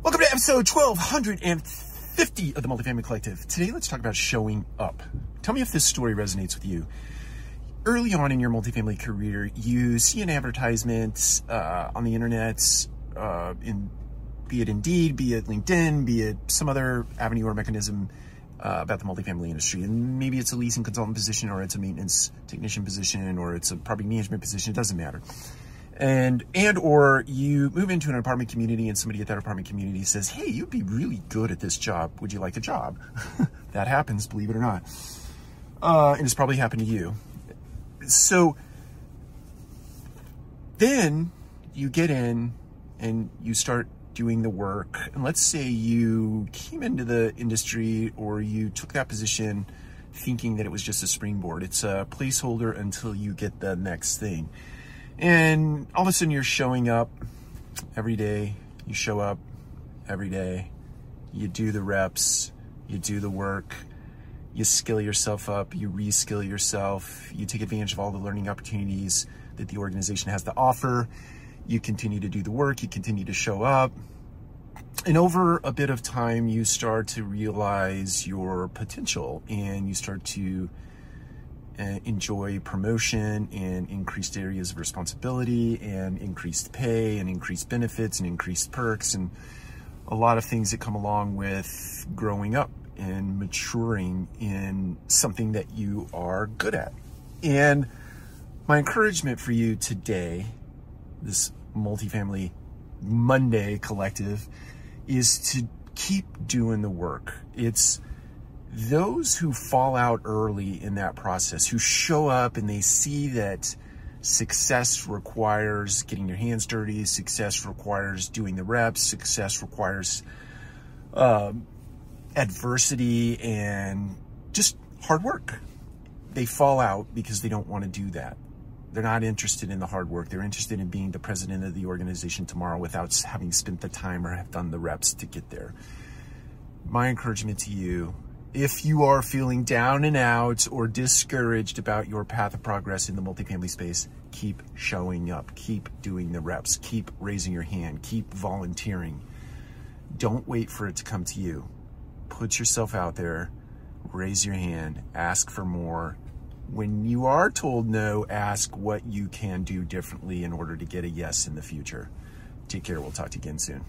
Welcome to episode 1250 of the Multifamily Collective. Today, let's talk about showing up. Tell me if this story resonates with you. Early on in your multifamily career, you see an advertisement uh, on the internet, uh, in be it Indeed, be it LinkedIn, be it some other avenue or mechanism uh, about the multifamily industry. And maybe it's a leasing consultant position, or it's a maintenance technician position, or it's a property management position. It doesn't matter and and or you move into an apartment community and somebody at that apartment community says hey you'd be really good at this job. Would you like a job? That happens believe it or not. Uh, and it's probably happened to you. So then you get in and you start doing the work. And let's say you came into the industry or you took that position thinking that it was just a springboard. It's a placeholder until you get the next thing and all of a sudden you're showing up every day. You show up every day. You do the reps. You do the work. You skill yourself up. You reskill yourself. You take advantage of all the learning opportunities that the organization has to offer. You continue to do the work. You continue to show up. And over a bit of time, you start to realize your potential and you start to enjoy promotion and increased areas of responsibility and increased pay and increased benefits and increased perks and a lot of things that come along with growing up and maturing in something that you are good at. And my encouragement for you today, this multifamily Monday collective, is to keep doing the work. It's those who fall out early in that process, who show up and they see that success requires getting your hands dirty, success requires doing the reps, success requires um, adversity and just hard work. They fall out because they don't want to do that. They're not interested in the hard work. They're interested in being the president of the organization tomorrow without having spent the time or have done the reps to get there. My encouragement to you if you are feeling down and out or discouraged about your path of progress in the multifamily space, keep showing up, keep doing the reps, keep raising your hand, keep volunteering. Don't wait for it to come to you. Put yourself out there, raise your hand, ask for more. When you are told no, ask what you can do differently in order to get a yes in the future. Take care. We'll talk to you again soon.